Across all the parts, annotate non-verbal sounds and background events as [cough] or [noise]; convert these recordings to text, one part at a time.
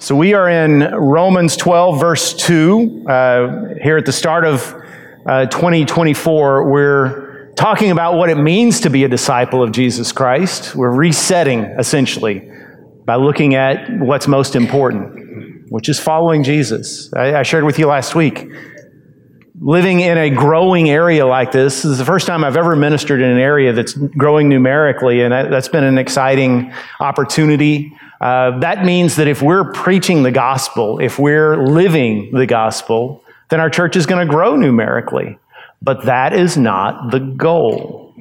So we are in Romans 12, verse 2. Uh, here at the start of uh, 2024, we're talking about what it means to be a disciple of Jesus Christ. We're resetting, essentially, by looking at what's most important, which is following Jesus. I, I shared with you last week. Living in a growing area like this, this is the first time I've ever ministered in an area that's growing numerically, and that, has been an exciting opportunity. Uh, that means that if we're preaching the gospel, if we're living the gospel, then our church is going to grow numerically. But that is not the goal.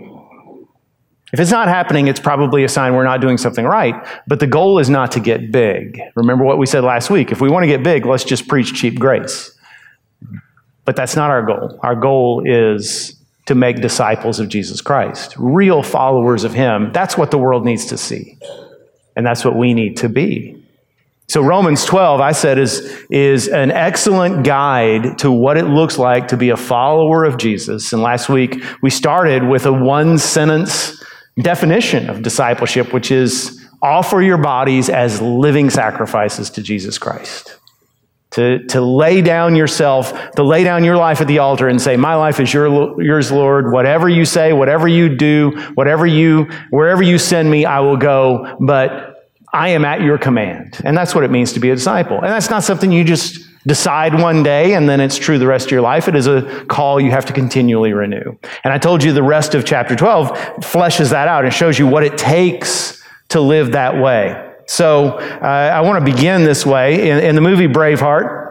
If it's not happening, it's probably a sign we're not doing something right. But the goal is not to get big. Remember what we said last week. If we want to get big, let's just preach cheap grace. But that's not our goal. Our goal is to make disciples of Jesus Christ, real followers of Him. That's what the world needs to see. And that's what we need to be. So Romans 12, I said, is, is an excellent guide to what it looks like to be a follower of Jesus. And last week we started with a one sentence definition of discipleship, which is offer your bodies as living sacrifices to Jesus Christ. To, to lay down yourself, to lay down your life at the altar and say, My life is your, yours, Lord. Whatever you say, whatever you do, whatever you, wherever you send me, I will go. But I am at your command. And that's what it means to be a disciple. And that's not something you just decide one day and then it's true the rest of your life. It is a call you have to continually renew. And I told you the rest of chapter 12 fleshes that out and shows you what it takes to live that way. So uh, I want to begin this way. In, in, the movie Braveheart,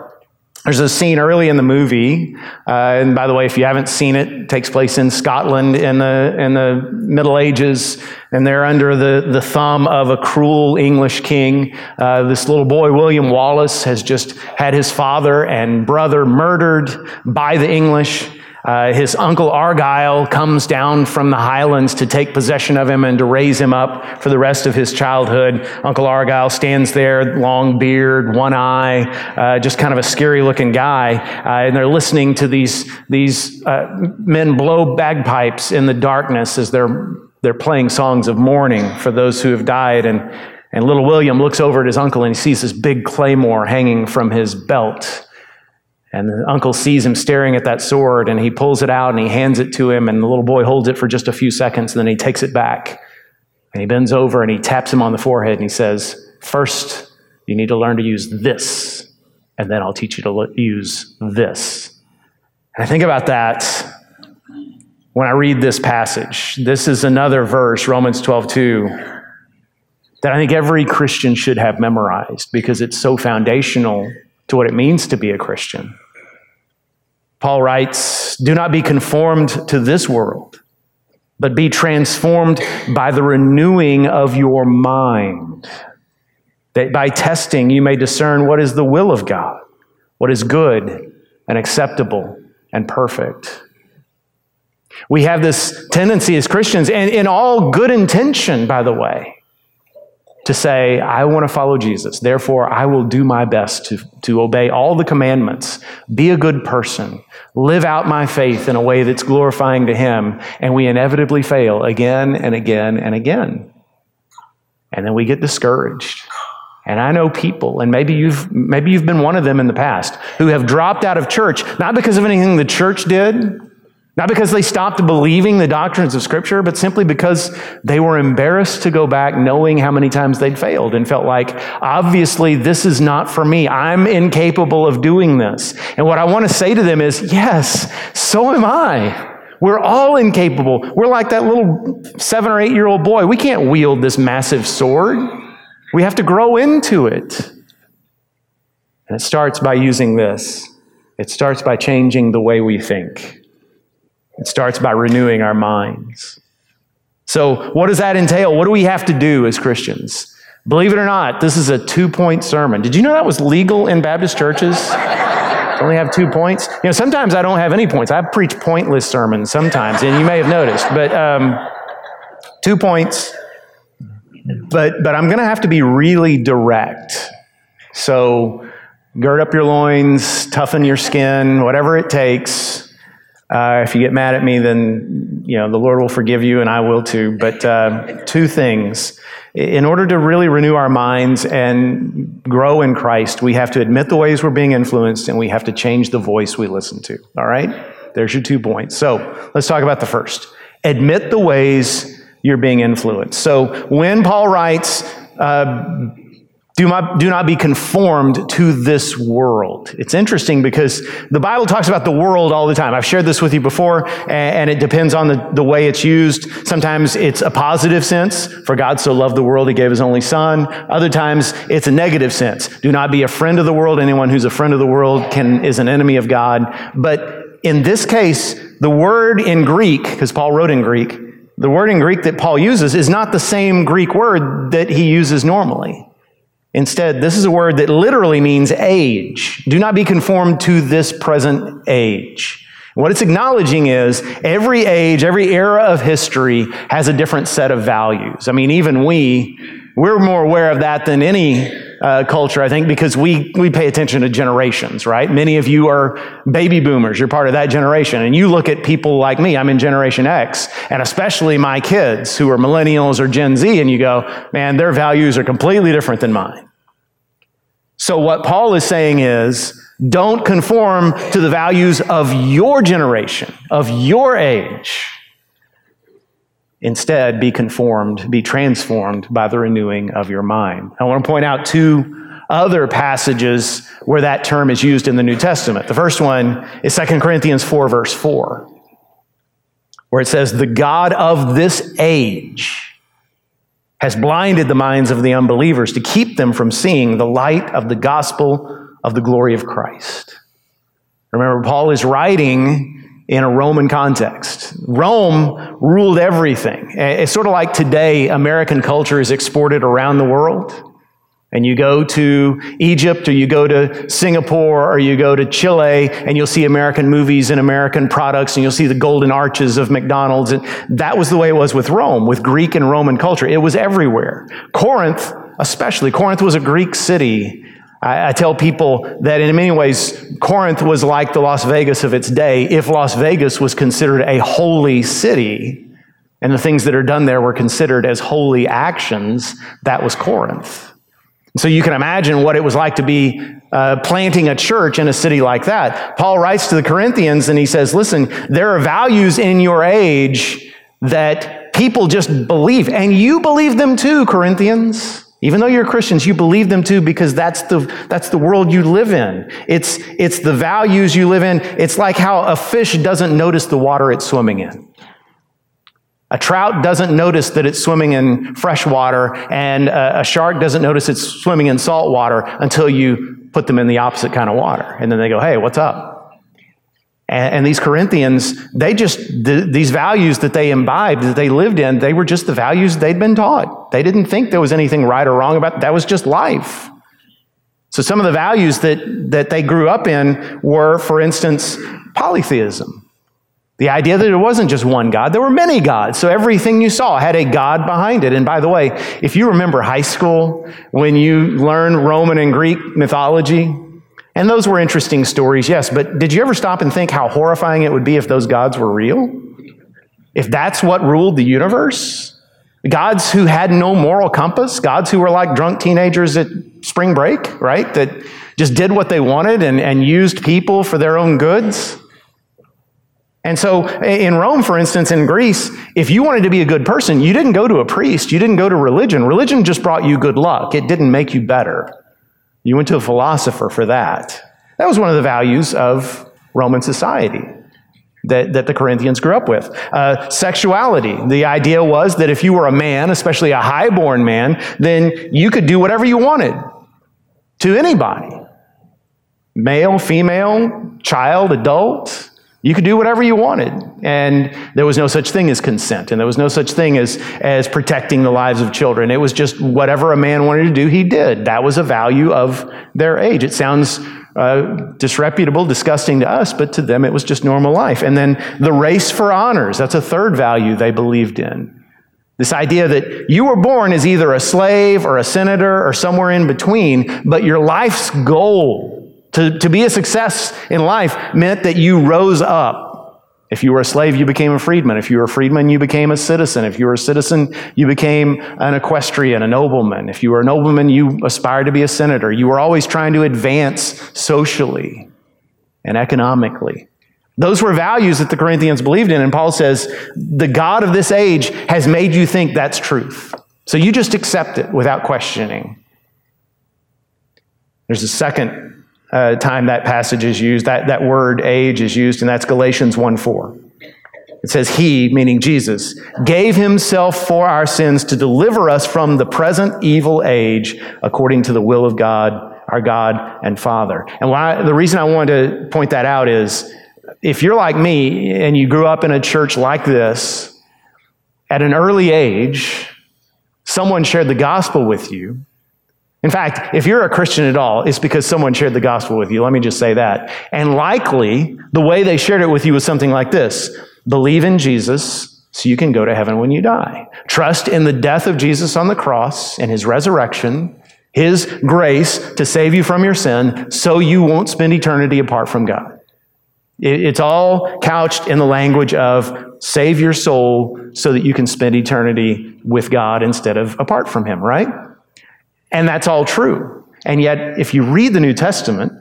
there's a scene early in the movie, uh, and by the way, if you haven't seen it, it takes place in Scotland in the in the Middle Ages, and they're under the, the thumb of a cruel English king. Uh, this little boy, William Wallace, has just had his father and brother murdered by the English. Uh, his uncle Argyle comes down from the highlands to take possession of him and to raise him up for the rest of his childhood. Uncle Argyle stands there, long beard, one eye, uh, just kind of a scary looking guy. Uh, and they're listening to these, these uh, men blow bagpipes in the darkness as they're, they're playing songs of mourning for those who have died. And, and little William looks over at his uncle and he sees this big claymore hanging from his belt. And the uncle sees him staring at that sword and he pulls it out and he hands it to him. And the little boy holds it for just a few seconds and then he takes it back. And he bends over and he taps him on the forehead and he says, First, you need to learn to use this, and then I'll teach you to use this. And I think about that when I read this passage. This is another verse, Romans 12 2, that I think every Christian should have memorized because it's so foundational to what it means to be a Christian. Paul writes, Do not be conformed to this world, but be transformed by the renewing of your mind. That by testing you may discern what is the will of God, what is good and acceptable and perfect. We have this tendency as Christians, and in all good intention, by the way, to say, I want to follow Jesus. Therefore, I will do my best to, to obey all the commandments, be a good person, live out my faith in a way that's glorifying to Him. And we inevitably fail again and again and again. And then we get discouraged. And I know people, and maybe you've, maybe you've been one of them in the past, who have dropped out of church, not because of anything the church did, not because they stopped believing the doctrines of Scripture, but simply because they were embarrassed to go back knowing how many times they'd failed and felt like, obviously, this is not for me. I'm incapable of doing this. And what I want to say to them is, yes, so am I. We're all incapable. We're like that little seven or eight year old boy. We can't wield this massive sword, we have to grow into it. And it starts by using this it starts by changing the way we think. It starts by renewing our minds. So, what does that entail? What do we have to do as Christians? Believe it or not, this is a two point sermon. Did you know that was legal in Baptist churches? [laughs] only have two points. You know, sometimes I don't have any points. I preach pointless sermons sometimes, and you may have noticed. But um, two points. But but I'm going to have to be really direct. So gird up your loins, toughen your skin, whatever it takes. Uh, if you get mad at me, then you know the Lord will forgive you, and I will too. But uh, [laughs] two things: in order to really renew our minds and grow in Christ, we have to admit the ways we're being influenced, and we have to change the voice we listen to. All right, there's your two points. So let's talk about the first: admit the ways you're being influenced. So when Paul writes. Uh, do not, do not be conformed to this world. It's interesting because the Bible talks about the world all the time. I've shared this with you before, and it depends on the, the way it's used. Sometimes it's a positive sense, for God so loved the world, he gave his only son. Other times it's a negative sense. Do not be a friend of the world. Anyone who's a friend of the world can, is an enemy of God. But in this case, the word in Greek, because Paul wrote in Greek, the word in Greek that Paul uses is not the same Greek word that he uses normally. Instead, this is a word that literally means age. Do not be conformed to this present age. What it's acknowledging is every age, every era of history has a different set of values. I mean, even we, we're more aware of that than any uh, culture, I think, because we, we pay attention to generations, right? Many of you are baby boomers. You're part of that generation. And you look at people like me, I'm in Generation X, and especially my kids who are millennials or Gen Z, and you go, man, their values are completely different than mine. So, what Paul is saying is don't conform to the values of your generation, of your age. Instead, be conformed, be transformed by the renewing of your mind. I want to point out two other passages where that term is used in the New Testament. The first one is 2 Corinthians 4, verse 4, where it says, The God of this age has blinded the minds of the unbelievers to keep them from seeing the light of the gospel of the glory of Christ. Remember, Paul is writing in a Roman context. Rome ruled everything. It's sort of like today, American culture is exported around the world and you go to Egypt or you go to Singapore or you go to Chile and you'll see American movies and American products and you'll see the golden arches of McDonald's. And that was the way it was with Rome, with Greek and Roman culture. It was everywhere. Corinth, especially, Corinth was a Greek city. I, I tell people that in many ways, Corinth was like the Las Vegas of its day if Las Vegas was considered a holy city and the things that are done there were considered as holy actions, that was Corinth. So you can imagine what it was like to be uh, planting a church in a city like that. Paul writes to the Corinthians and he says, listen, there are values in your age that people just believe, and you believe them too, Corinthians. Even though you're Christians, you believe them too because that's the, that's the world you live in. It's, it's the values you live in. It's like how a fish doesn't notice the water it's swimming in. A trout doesn't notice that it's swimming in fresh water, and a, shark doesn't notice it's swimming in salt water until you put them in the opposite kind of water. And then they go, hey, what's up? And, and these Corinthians, they just, the, these values that they imbibed, that they lived in, they were just the values they'd been taught. They didn't think there was anything right or wrong about it. That was just life. So some of the values that, that they grew up in were, for instance, polytheism. The idea that there wasn't just one God, there were many gods. So everything you saw had a God behind it. And by the way, if you remember high school, when you learned Roman and Greek mythology, and those were interesting stories, yes, but did you ever stop and think how horrifying it would be if those gods were real? If that's what ruled the universe? Gods who had no moral compass, gods who were like drunk teenagers at spring break, right? That just did what they wanted and, and used people for their own goods. And so in Rome, for instance, in Greece, if you wanted to be a good person, you didn't go to a priest, you didn't go to religion. Religion just brought you good luck, it didn't make you better. You went to a philosopher for that. That was one of the values of Roman society. That, that the Corinthians grew up with. Uh, sexuality. The idea was that if you were a man, especially a highborn man, then you could do whatever you wanted to anybody male, female, child, adult. You could do whatever you wanted. And there was no such thing as consent, and there was no such thing as, as protecting the lives of children. It was just whatever a man wanted to do, he did. That was a value of their age. It sounds uh, disreputable, disgusting to us, but to them it was just normal life. And then the race for honors, that's a third value they believed in. This idea that you were born as either a slave or a senator or somewhere in between, but your life's goal to, to be a success in life meant that you rose up If you were a slave, you became a freedman. If you were a freedman, you became a citizen. If you were a citizen, you became an equestrian, a nobleman. If you were a nobleman, you aspired to be a senator. You were always trying to advance socially and economically. Those were values that the Corinthians believed in. And Paul says, the God of this age has made you think that's truth. So you just accept it without questioning. There's a second uh, time that passage is used, that, that word age is used, and that's Galatians 1 4. It says, He, meaning Jesus, gave Himself for our sins to deliver us from the present evil age according to the will of God, our God and Father. And why, the reason I wanted to point that out is if you're like me and you grew up in a church like this, at an early age, someone shared the gospel with you in fact, if you're a Christian at all, it's because someone shared the gospel with you. Let me just say that. And likely, the way they shared it with you was something like this Believe in Jesus so you can go to heaven when you die. Trust in the death of Jesus on the cross and his resurrection, his grace to save you from your sin so you won't spend eternity apart from God. It's all couched in the language of save your soul so that you can spend eternity with God instead of apart from him, right? And that's all true. And yet, if you read the New Testament,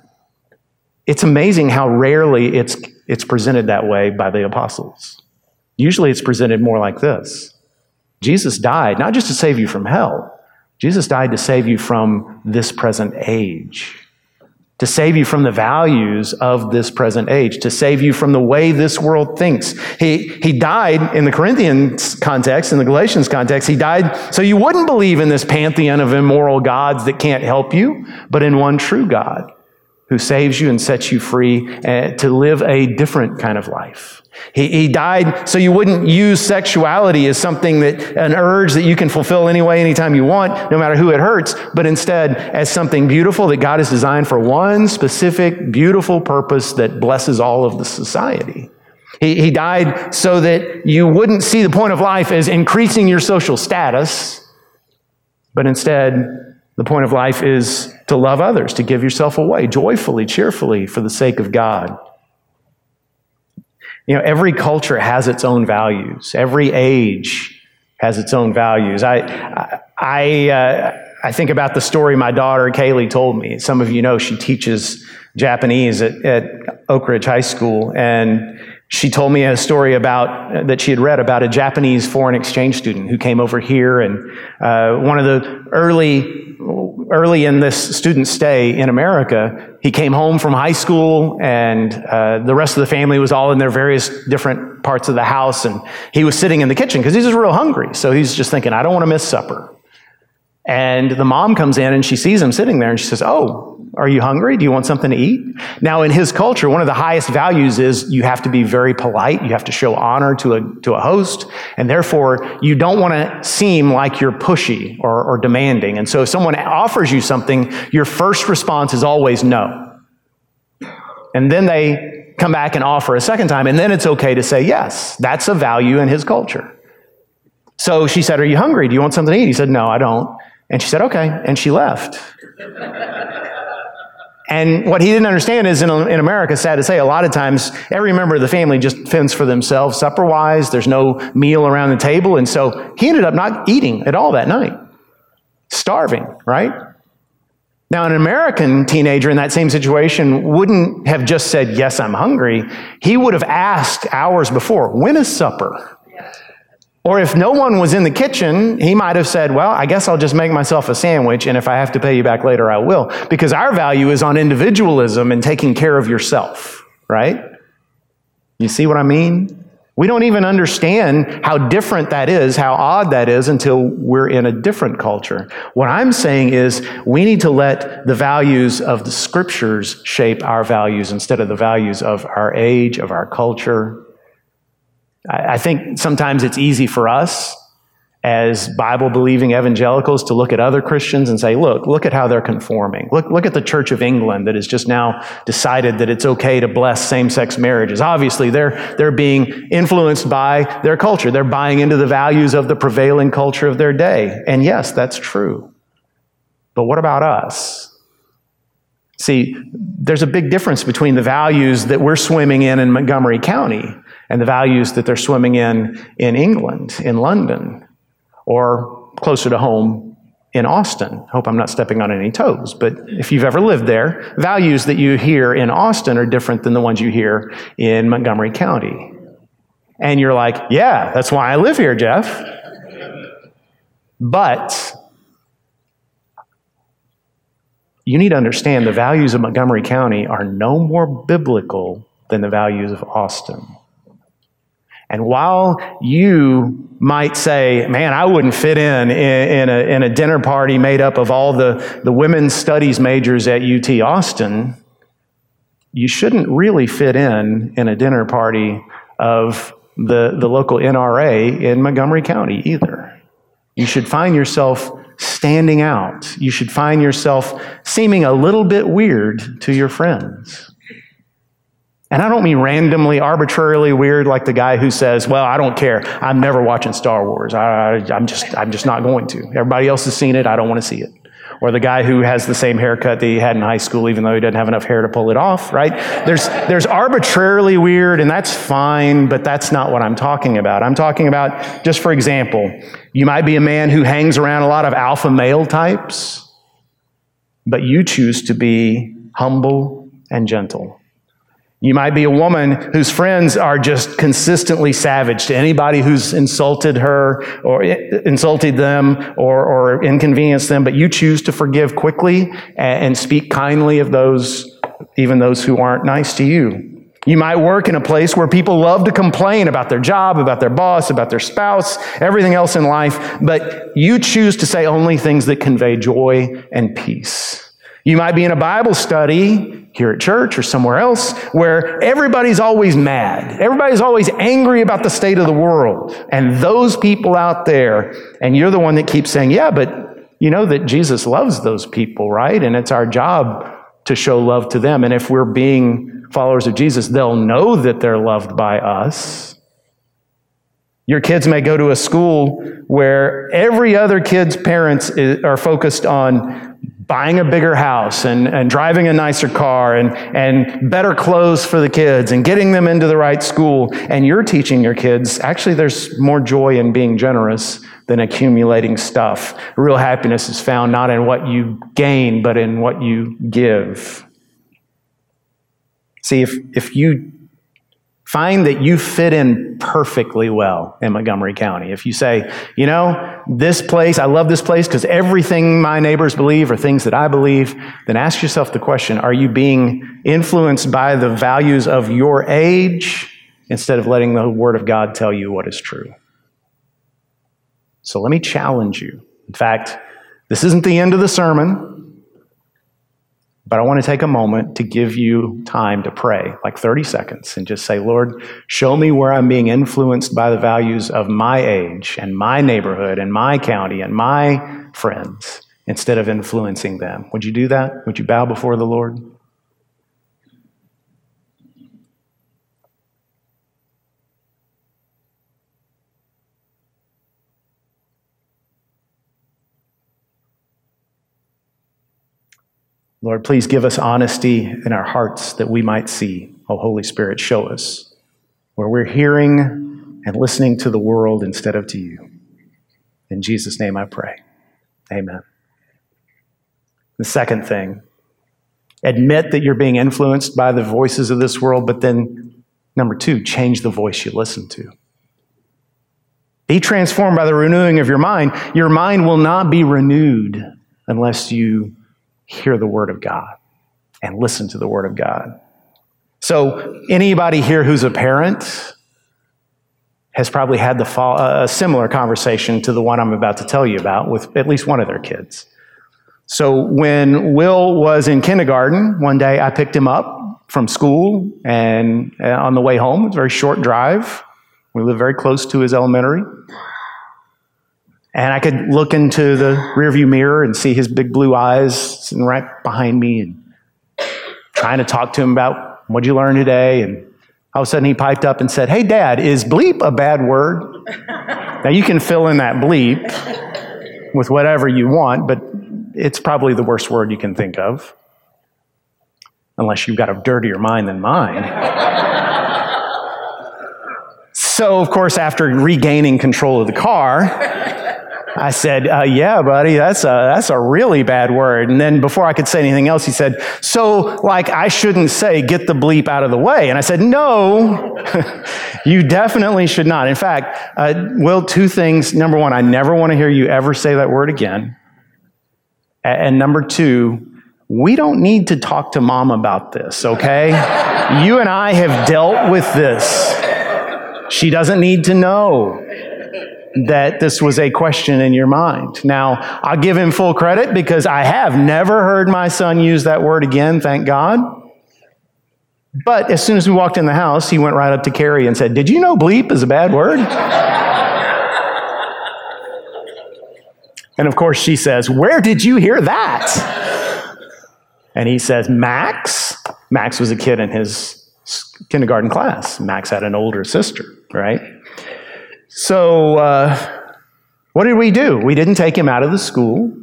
it's amazing how rarely it's, it's presented that way by the apostles. Usually it's presented more like this Jesus died not just to save you from hell, Jesus died to save you from this present age to save you from the values of this present age, to save you from the way this world thinks. He, he died in the Corinthians context, in the Galatians context, he died so you wouldn't believe in this pantheon of immoral gods that can't help you, but in one true God who saves you and sets you free uh, to live a different kind of life. He, he died so you wouldn't use sexuality as something that, an urge that you can fulfill anyway, anytime you want, no matter who it hurts, but instead as something beautiful that God has designed for one specific, beautiful purpose that blesses all of the society. He, he died so that you wouldn't see the point of life as increasing your social status, but instead the point of life is to love others, to give yourself away joyfully, cheerfully for the sake of God. You know, every culture has its own values. Every age has its own values. I, I, uh, I think about the story my daughter Kaylee told me. Some of you know she teaches Japanese at, at Oak Ridge High School, and she told me a story about that she had read about a Japanese foreign exchange student who came over here, and uh, one of the early early in this student stay in America, he came home from high school, and uh, the rest of the family was all in their various different parts of the house, and he was sitting in the kitchen because he's just real hungry. So he's just thinking, I don't want to miss supper. And the mom comes in and she sees him sitting there and she says, Oh, are you hungry? Do you want something to eat? Now, in his culture, one of the highest values is you have to be very polite. You have to show honor to a, to a host. And therefore, you don't want to seem like you're pushy or, or demanding. And so if someone offers you something, your first response is always no. And then they come back and offer a second time. And then it's okay to say yes. That's a value in his culture. So she said, Are you hungry? Do you want something to eat? He said, No, I don't. And she said, Okay. And she left. And what he didn't understand is in, in America, sad to say, a lot of times every member of the family just fends for themselves supper wise. There's no meal around the table. And so he ended up not eating at all that night, starving, right? Now, an American teenager in that same situation wouldn't have just said, Yes, I'm hungry. He would have asked hours before, When is supper? Or if no one was in the kitchen, he might have said, Well, I guess I'll just make myself a sandwich, and if I have to pay you back later, I will. Because our value is on individualism and taking care of yourself, right? You see what I mean? We don't even understand how different that is, how odd that is, until we're in a different culture. What I'm saying is we need to let the values of the scriptures shape our values instead of the values of our age, of our culture, I think sometimes it's easy for us as Bible believing evangelicals to look at other Christians and say, look, look at how they're conforming. Look, look at the Church of England that has just now decided that it's okay to bless same sex marriages. Obviously, they're, they're being influenced by their culture. They're buying into the values of the prevailing culture of their day. And yes, that's true. But what about us? See, there's a big difference between the values that we're swimming in in Montgomery County and the values that they're swimming in in England, in London, or closer to home in Austin. Hope I'm not stepping on any toes, but if you've ever lived there, values that you hear in Austin are different than the ones you hear in Montgomery County. And you're like, yeah, that's why I live here, Jeff. But you need to understand the values of Montgomery County are no more biblical than the values of Austin. And while you might say, man, I wouldn't fit in in, in, a, in a dinner party made up of all the, the women's studies majors at UT Austin, you shouldn't really fit in in a dinner party of the, the local NRA in Montgomery County either. You should find yourself standing out. You should find yourself seeming a little bit weird to your friends. And I don't mean randomly, arbitrarily weird, like the guy who says, "Well, I don't care. I'm never watching Star Wars. I, am just, I'm just not going to. Everybody else has seen it. I don't want to see it." Or the guy who has the same haircut that he had in high school, even though he doesn't have enough hair to pull it off. Right? There's, there's arbitrarily weird, and that's fine, but that's not what I'm talking about. I'm talking about, just for example, you might be a man who hangs around a lot of alpha male types, but you choose to be humble and gentle. You might be a woman whose friends are just consistently savage to anybody who's insulted her or insulted them or, or inconvenienced them, but you choose to forgive quickly and speak kindly of those, even those who aren't nice to you. You might work in a place where people love to complain about their job, about their boss, about their spouse, everything else in life, but you choose to say only things that convey joy and peace. You might be in a Bible study here at church or somewhere else where everybody's always mad. Everybody's always angry about the state of the world. And those people out there, and you're the one that keeps saying, yeah, but you know that Jesus loves those people, right? And it's our job to show love to them. And if we're being followers of Jesus, they'll know that they're loved by us. Your kids may go to a school where every other kid's parents are focused on buying a bigger house and, and driving a nicer car and, and better clothes for the kids and getting them into the right school. And you're teaching your kids, actually, there's more joy in being generous than accumulating stuff. Real happiness is found not in what you gain, but in what you give. See, if, if you Find that you fit in perfectly well in Montgomery County. If you say, you know, this place, I love this place because everything my neighbors believe are things that I believe, then ask yourself the question are you being influenced by the values of your age instead of letting the Word of God tell you what is true? So let me challenge you. In fact, this isn't the end of the sermon. But I want to take a moment to give you time to pray, like 30 seconds, and just say, Lord, show me where I'm being influenced by the values of my age and my neighborhood and my county and my friends instead of influencing them. Would you do that? Would you bow before the Lord? Lord, please give us honesty in our hearts that we might see. Oh, Holy Spirit, show us where we're hearing and listening to the world instead of to you. In Jesus' name I pray. Amen. The second thing, admit that you're being influenced by the voices of this world, but then, number two, change the voice you listen to. Be transformed by the renewing of your mind. Your mind will not be renewed unless you hear the Word of God and listen to the Word of God. So, anybody here who's a parent has probably had the fo- a similar conversation to the one I'm about to tell you about with at least one of their kids. So, when Will was in kindergarten, one day I picked him up from school and uh, on the way home, it's a very short drive. We live very close to his elementary. And I could look into the rearview mirror and see his big blue eyes sitting right behind me and trying to talk to him about what'd you learn today. And all of a sudden he piped up and said, Hey, Dad, is bleep a bad word? now you can fill in that bleep with whatever you want, but it's probably the worst word you can think of. unless you've got a dirtier mind than mine. so, of course, after regaining control of the car, I said, uh, "Yeah, buddy, that's a that's a really bad word." And then before I could say anything else, he said, "So, like, I shouldn't say get the bleep out of the way." And I said, "No, [laughs] you definitely should not." In fact, uh, Will, two things. Number one, I never want to hear you ever say that word again. And number two, we don't need to talk to mom about this, okay? [laughs] you and I have dealt with this. She doesn't need to know that this was a question in your mind. Now, I'll give him full credit because I have never heard my son use that word again, thank God. But as soon as we walked in the house, he went right up to Carrie and said, Did you know bleep is a bad word? and of course, she says, Where did you hear that? And he says, Max. Max was a kid in his kindergarten class. Max had an older sister, right? So, uh, what did we do? We didn't take him out of the school.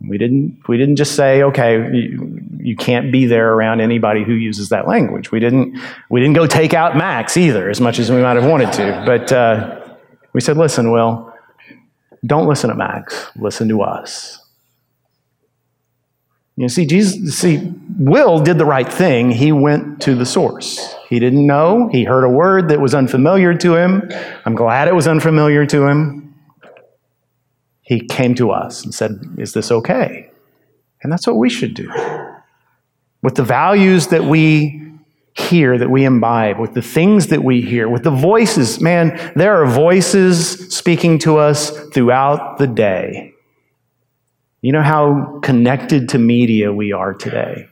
We didn't, we didn't just say, okay, you, you, can't be there around anybody who uses that language. We didn't, we didn't go take out Max either, as much as we might have wanted to. But uh, we said, listen, Will, don't listen to Max, listen to us. You see, Jesus, see, Will did the right thing. He went to the source. He didn't know. He heard a word that was unfamiliar to him. I'm glad it was unfamiliar to him. He came to us and said, Is this okay? And that's what we should do. With the values that we hear, that we imbibe, with the things that we hear, with the voices, man, there are voices speaking to us throughout the day. You know how connected to media we are today.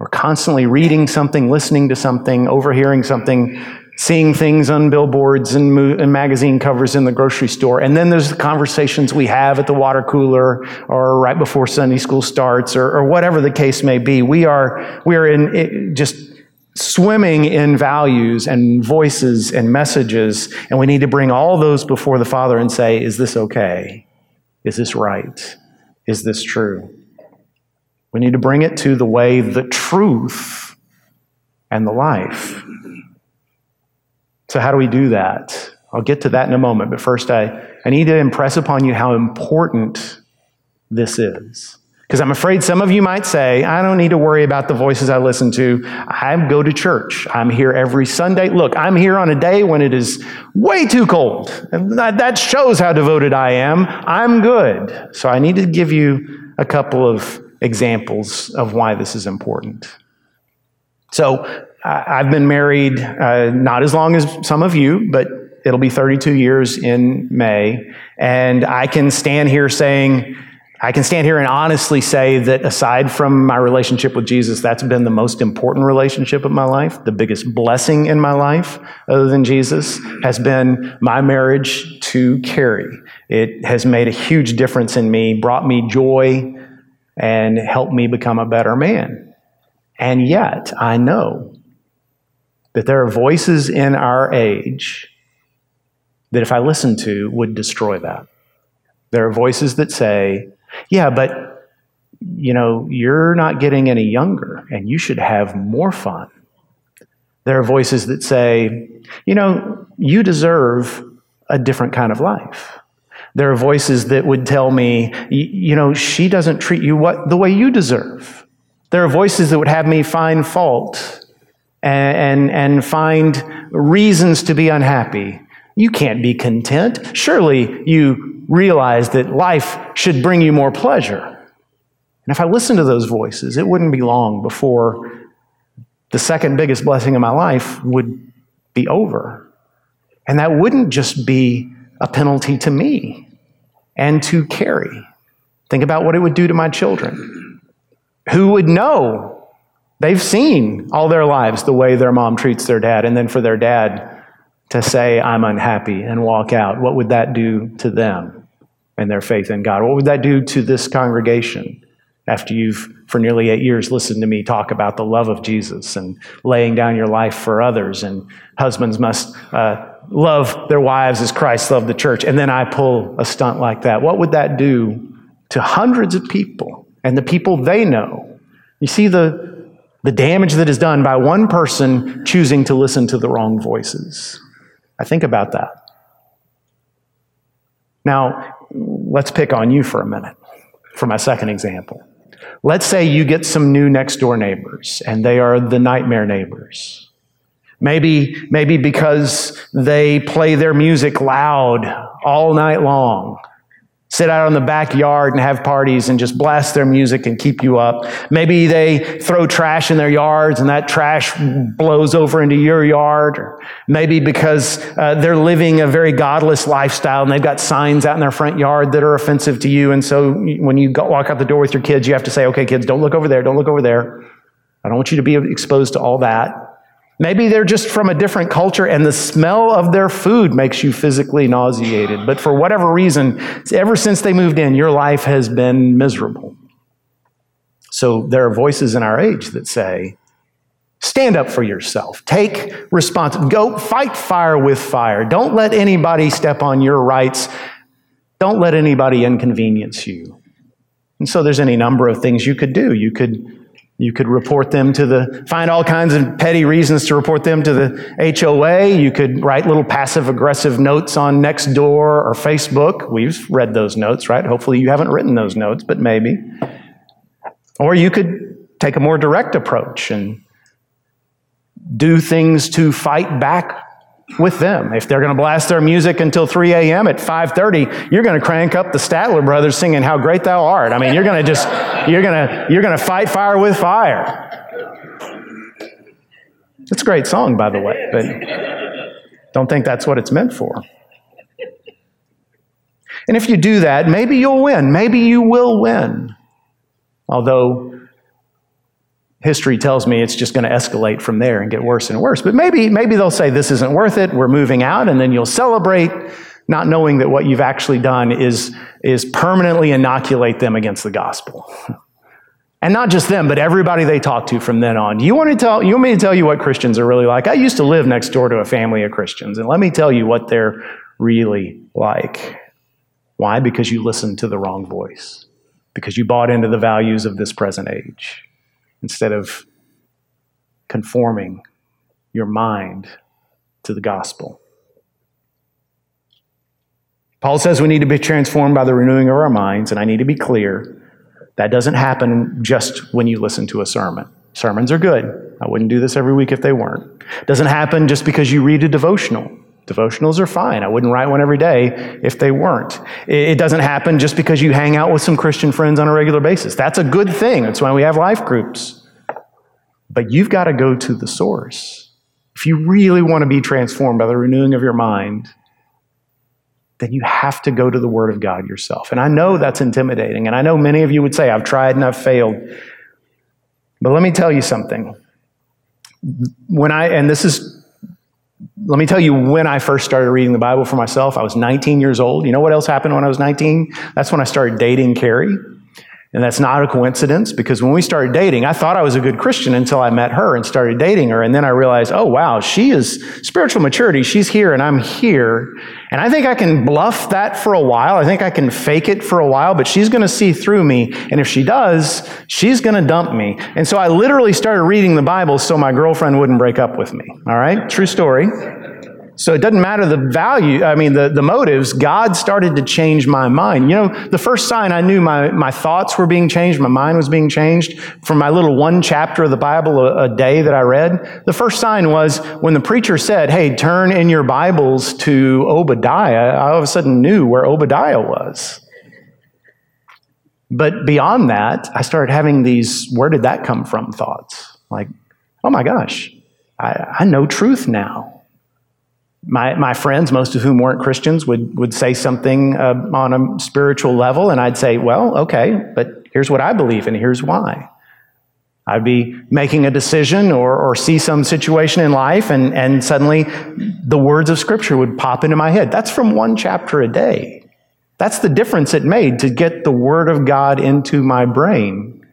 We're constantly reading something, listening to something, overhearing something, seeing things on billboards and, mo- and, magazine covers in the grocery store. And then there's the conversations we have at the water cooler or right before Sunday school starts or, or whatever the case may be. We are, we are in it, just swimming in values and voices and messages. And we need to bring all those before the Father and say, is this okay? Is this right? Is this true? We need to bring it to the way, the truth, and the life. So, how do we do that? I'll get to that in a moment, but first, I, I need to impress upon you how important this is. Because I'm afraid some of you might say, I don't need to worry about the voices I listen to. I go to church. I'm here every Sunday. Look, I'm here on a day when it is way too cold. And that shows how devoted I am. I'm good. So I need to give you a couple of examples of why this is important. So I've been married uh, not as long as some of you, but it'll be 32 years in May. And I can stand here saying, I can stand here and honestly say that aside from my relationship with Jesus, that's been the most important relationship of my life. The biggest blessing in my life, other than Jesus, has been my marriage to Carrie. It has made a huge difference in me, brought me joy, and helped me become a better man. And yet, I know that there are voices in our age that if I listened to would destroy that. There are voices that say, yeah, but you know, you're not getting any younger and you should have more fun. There are voices that say, you know, you deserve a different kind of life. There are voices that would tell me, you know, she doesn't treat you what, the way you deserve. There are voices that would have me find fault and, and, and find reasons to be unhappy. You can't be content. Surely you realize that life should bring you more pleasure. And if I listened to those voices, it wouldn't be long before the second biggest blessing of my life would be over. And that wouldn't just be a penalty to me and to Carrie. Think about what it would do to my children. Who would know? They've seen all their lives the way their mom treats their dad, and then for their dad to say, I'm unhappy and walk out, what would that do to them and their faith in God? What would that do to this congregation after you've, for nearly eight years, listened to me talk about the love of Jesus and laying down your life for others? And husbands must uh, love their wives as Christ loved the church. And then I pull a stunt like that. What would that do to hundreds of people and the people they know You see the, the damage that is done by one person choosing to listen to the wrong voices. I think about that. Now, let's pick on you for a minute for my second example. Let's say you get some new next door neighbors and they are the nightmare neighbors. Maybe, maybe because they play their music loud all night long sit out on the backyard and have parties and just blast their music and keep you up. Maybe they throw trash in their yards and that trash blows over into your yard. Maybe because uh, they're living a very godless lifestyle and they've got signs out in their front yard that are offensive to you. And so when you go, walk out the door with your kids, you have to say, okay, kids, don't look over there, don't look over there. I don't want you to be exposed to all that. Maybe they're just from a different culture and the smell of their food makes you physically nauseated. But for whatever reason, ever since they moved in, your life has been miserable. So there are voices in our age that say, stand up for yourself. Take responsibility. Go fight fire with fire. Don't let anybody step on your rights. Don't let anybody inconvenience you. And so there's any number of things you could do. You could you could report them to the, find all kinds of petty reasons to report them to the HOA. You could write little passive aggressive notes on Nextdoor or Facebook. We've read those notes, right? Hopefully you haven't written those notes, but maybe. Or you could take a more direct approach and do things to fight back with them. If they're going to blast their music until 3 a.m. at 5:30, you're going to crank up the Statler brothers singing "How Great Thou Art." I mean, you're going to just you're going to you're going to fight fire with fire. It's a great song, by the way, but don't think that's what it's meant for. And if you do that, maybe you'll win. Maybe you will win. Although history tells me it's just going to escalate from there and get worse and worse. But maybe, maybe they'll say this isn't worth it, we're moving out, and then you'll celebrate, not knowing that what you've actually done is, is permanently inoculate them against the gospel. And not just them, but everybody they talk to from then on. You want, to tell, you want me to tell you what Christians are really like? I used to live next door to a family of Christians, and let me tell you what they're really like. Why? Because you listened to the wrong voice, because you bought into the values of this present age instead of conforming your mind to the gospel. Paul says we need to be transformed by the renewing of our minds, and I need to be clear that doesn't happen just when you listen to a sermon. Sermons are good. I wouldn't do this every week if they weren't. It doesn't happen just because you read a devotional. Devotionals are fine. I wouldn't write one every day if they weren't. It doesn't happen just because you hang out with some Christian friends on a regular basis. That's a good thing. That's why we have life groups. But you've got to go to the source. If you really want to be transformed by the renewing of your mind, then you have to go to the Word of God yourself. And I know that's intimidating. And I know many of you would say, I've tried and I've failed. But let me tell you something. When I, and this is let me tell you when I first started reading the Bible for myself. I was 19 years old. You know what else happened when I was 19? That's when I started dating Carrie. And that's not a coincidence because when we started dating, I thought I was a good Christian until I met her and started dating her. And then I realized, oh, wow, she is spiritual maturity. She's here and I'm here. And I think I can bluff that for a while. I think I can fake it for a while, but she's going to see through me. And if she does, she's going to dump me. And so I literally started reading the Bible so my girlfriend wouldn't break up with me. All right? True story. So it doesn't matter the value, I mean, the, the motives. God started to change my mind. You know, the first sign I knew my, my thoughts were being changed, my mind was being changed from my little one chapter of the Bible a, a day that I read. The first sign was when the preacher said, Hey, turn in your Bibles to Obadiah, I all of a sudden knew where Obadiah was. But beyond that, I started having these, where did that come from thoughts? Like, oh my gosh, I, I know truth now my, my friends, most of whom weren't Christians, would, would say something uh, on a spiritual level, and I'd say, well, okay, but here's what I believe, and here's why. I'd be making a decision or, or see some situation in life, and, and suddenly the words of Scripture would pop into my head. That's from one chapter a day. That's the difference it made to get the Word of God into my brain.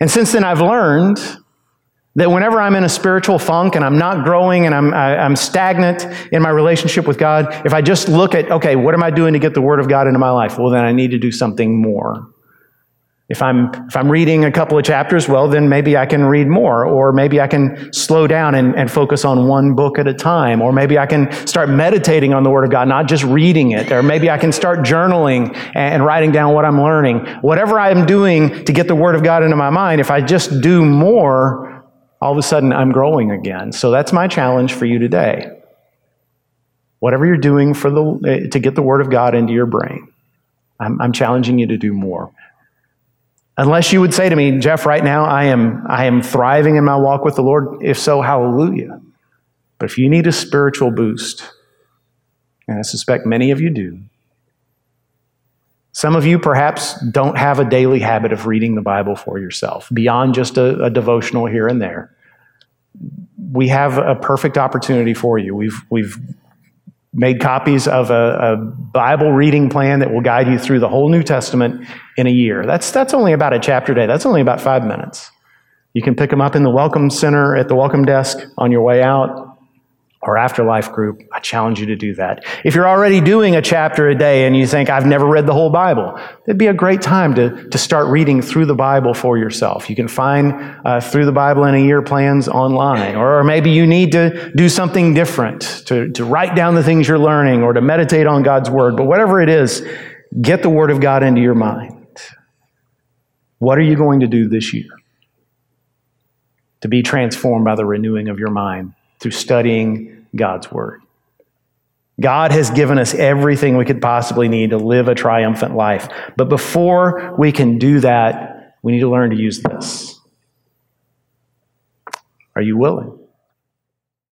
And since then, I've learned that whenever I'm in a spiritual funk and I'm not growing and I'm, I, am i am stagnant in my relationship with God, if I just look at, okay, what am I doing to get the Word of God into my life? Well, then I need to do something more. If I'm, if I'm reading a couple of chapters, well, then maybe I can read more, or maybe I can slow down and, and focus on one book at a time, or maybe I can start meditating on the Word of God, not just reading it, or maybe I can start journaling and, and writing down what I'm learning. Whatever I'm doing to get the Word of God into my mind, if I just do more, all of a sudden I'm growing again. So that's my challenge for you today. Whatever you're doing for the, eh, to get the Word of God into your brain, I'm, I'm challenging you to do more. Unless you would say to me, Jeff, right now I am, I am thriving in my walk with the Lord. If so, hallelujah. But if you need a spiritual boost, and I suspect many of you do, some of you perhaps don't have a daily habit of reading the Bible for yourself, beyond just a, a devotional here and there. We have a perfect opportunity for you. We've, we've made copies of a, a, Bible reading plan that will guide you through the whole New Testament in a year. That's, that's only about a chapter a day. That's only about five minutes. You can pick them up in the Welcome Center at the Welcome Desk on your way out or after Life group, I challenge you to do that. If you're already doing a chapter a day and you think, I've never read the whole Bible, it'd be a great time to, to start reading through the Bible for yourself. You can find uh, Through the Bible in a Year plans online. Or maybe you need to do something different, to, to write down the things you're learning or to meditate on God's Word. But whatever it is, get the Word of God into your mind. What are you going to do this year to be transformed by the renewing of your mind through studying God's Word. God has given us everything we could possibly need to live a triumphant life. But before we can do that, we need to learn to use this. Are you willing?